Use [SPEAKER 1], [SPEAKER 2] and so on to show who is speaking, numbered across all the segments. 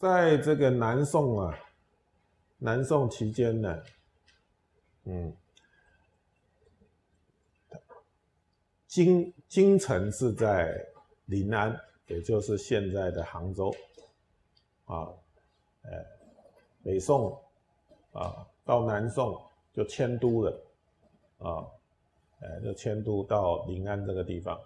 [SPEAKER 1] 在这个南宋啊，南宋期间呢，嗯，京京城是在临安，也就是现在的杭州，啊，呃，北宋啊，到南宋就迁都了，啊，呃，就迁都到临安这个地方。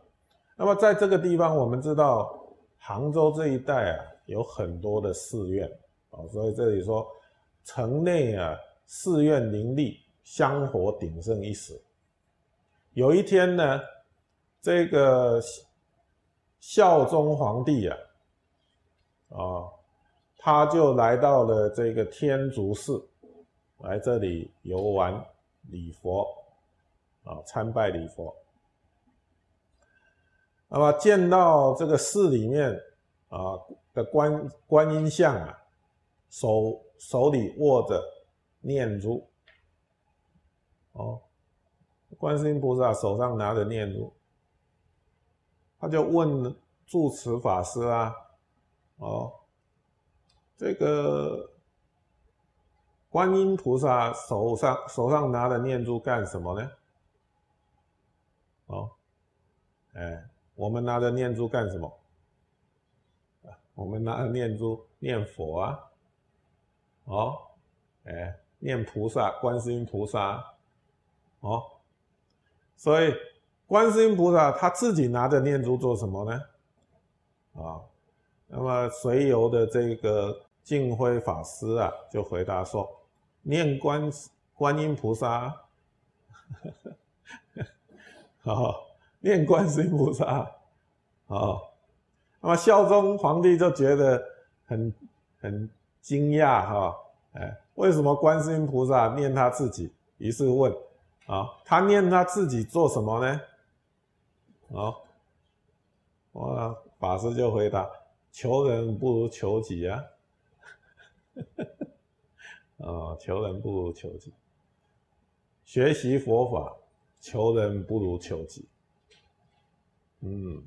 [SPEAKER 1] 那么在这个地方，我们知道杭州这一带啊，有很多的寺院啊，所以这里说城内啊，寺院林立，香火鼎盛一时。有一天呢，这个孝宗皇帝啊，啊，他就来到了这个天竺寺，来这里游玩礼佛啊，参拜礼佛。那么见到这个寺里面啊的观观音像啊，手手里握着念珠，哦，观世音菩萨手上拿着念珠，他就问住持法师啊，哦，这个观音菩萨手上手上拿的念珠干什么呢？哦，哎。我们拿着念珠干什么？我们拿着念珠念佛啊，哦，哎，念菩萨，观世音菩萨，哦，所以观世音菩萨他自己拿着念珠做什么呢？啊，那么随游的这个净辉法师啊，就回答说：念观观音菩萨，好。念观世音菩萨，啊，那么孝宗皇帝就觉得很很惊讶哈，哎，为什么观世音菩萨念他自己？于是问，啊，他念他自己做什么呢？啊，哇，法师就回答：求人不如求己啊，啊，求人不如求己，学习佛法，求人不如求己。嗯，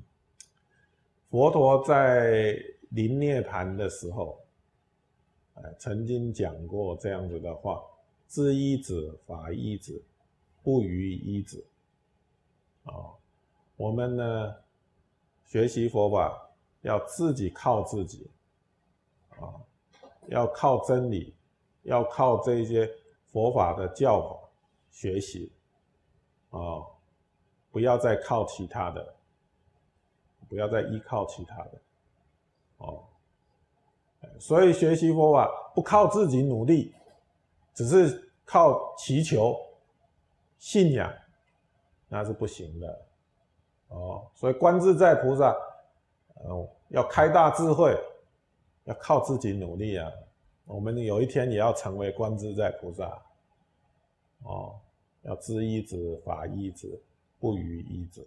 [SPEAKER 1] 佛陀在临涅盘的时候，哎，曾经讲过这样子的话：知一子，法一子，不于一子。哦，我们呢，学习佛法要自己靠自己，啊，要靠真理，要靠这些佛法的教法学习，啊，不要再靠其他的。不要再依靠其他的，哦，所以学习佛法不靠自己努力，只是靠祈求、信仰，那是不行的，哦，所以观自在菩萨，哦，要开大智慧，要靠自己努力啊，我们有一天也要成为观自在菩萨，哦，要知一子，法一子，不逾一子。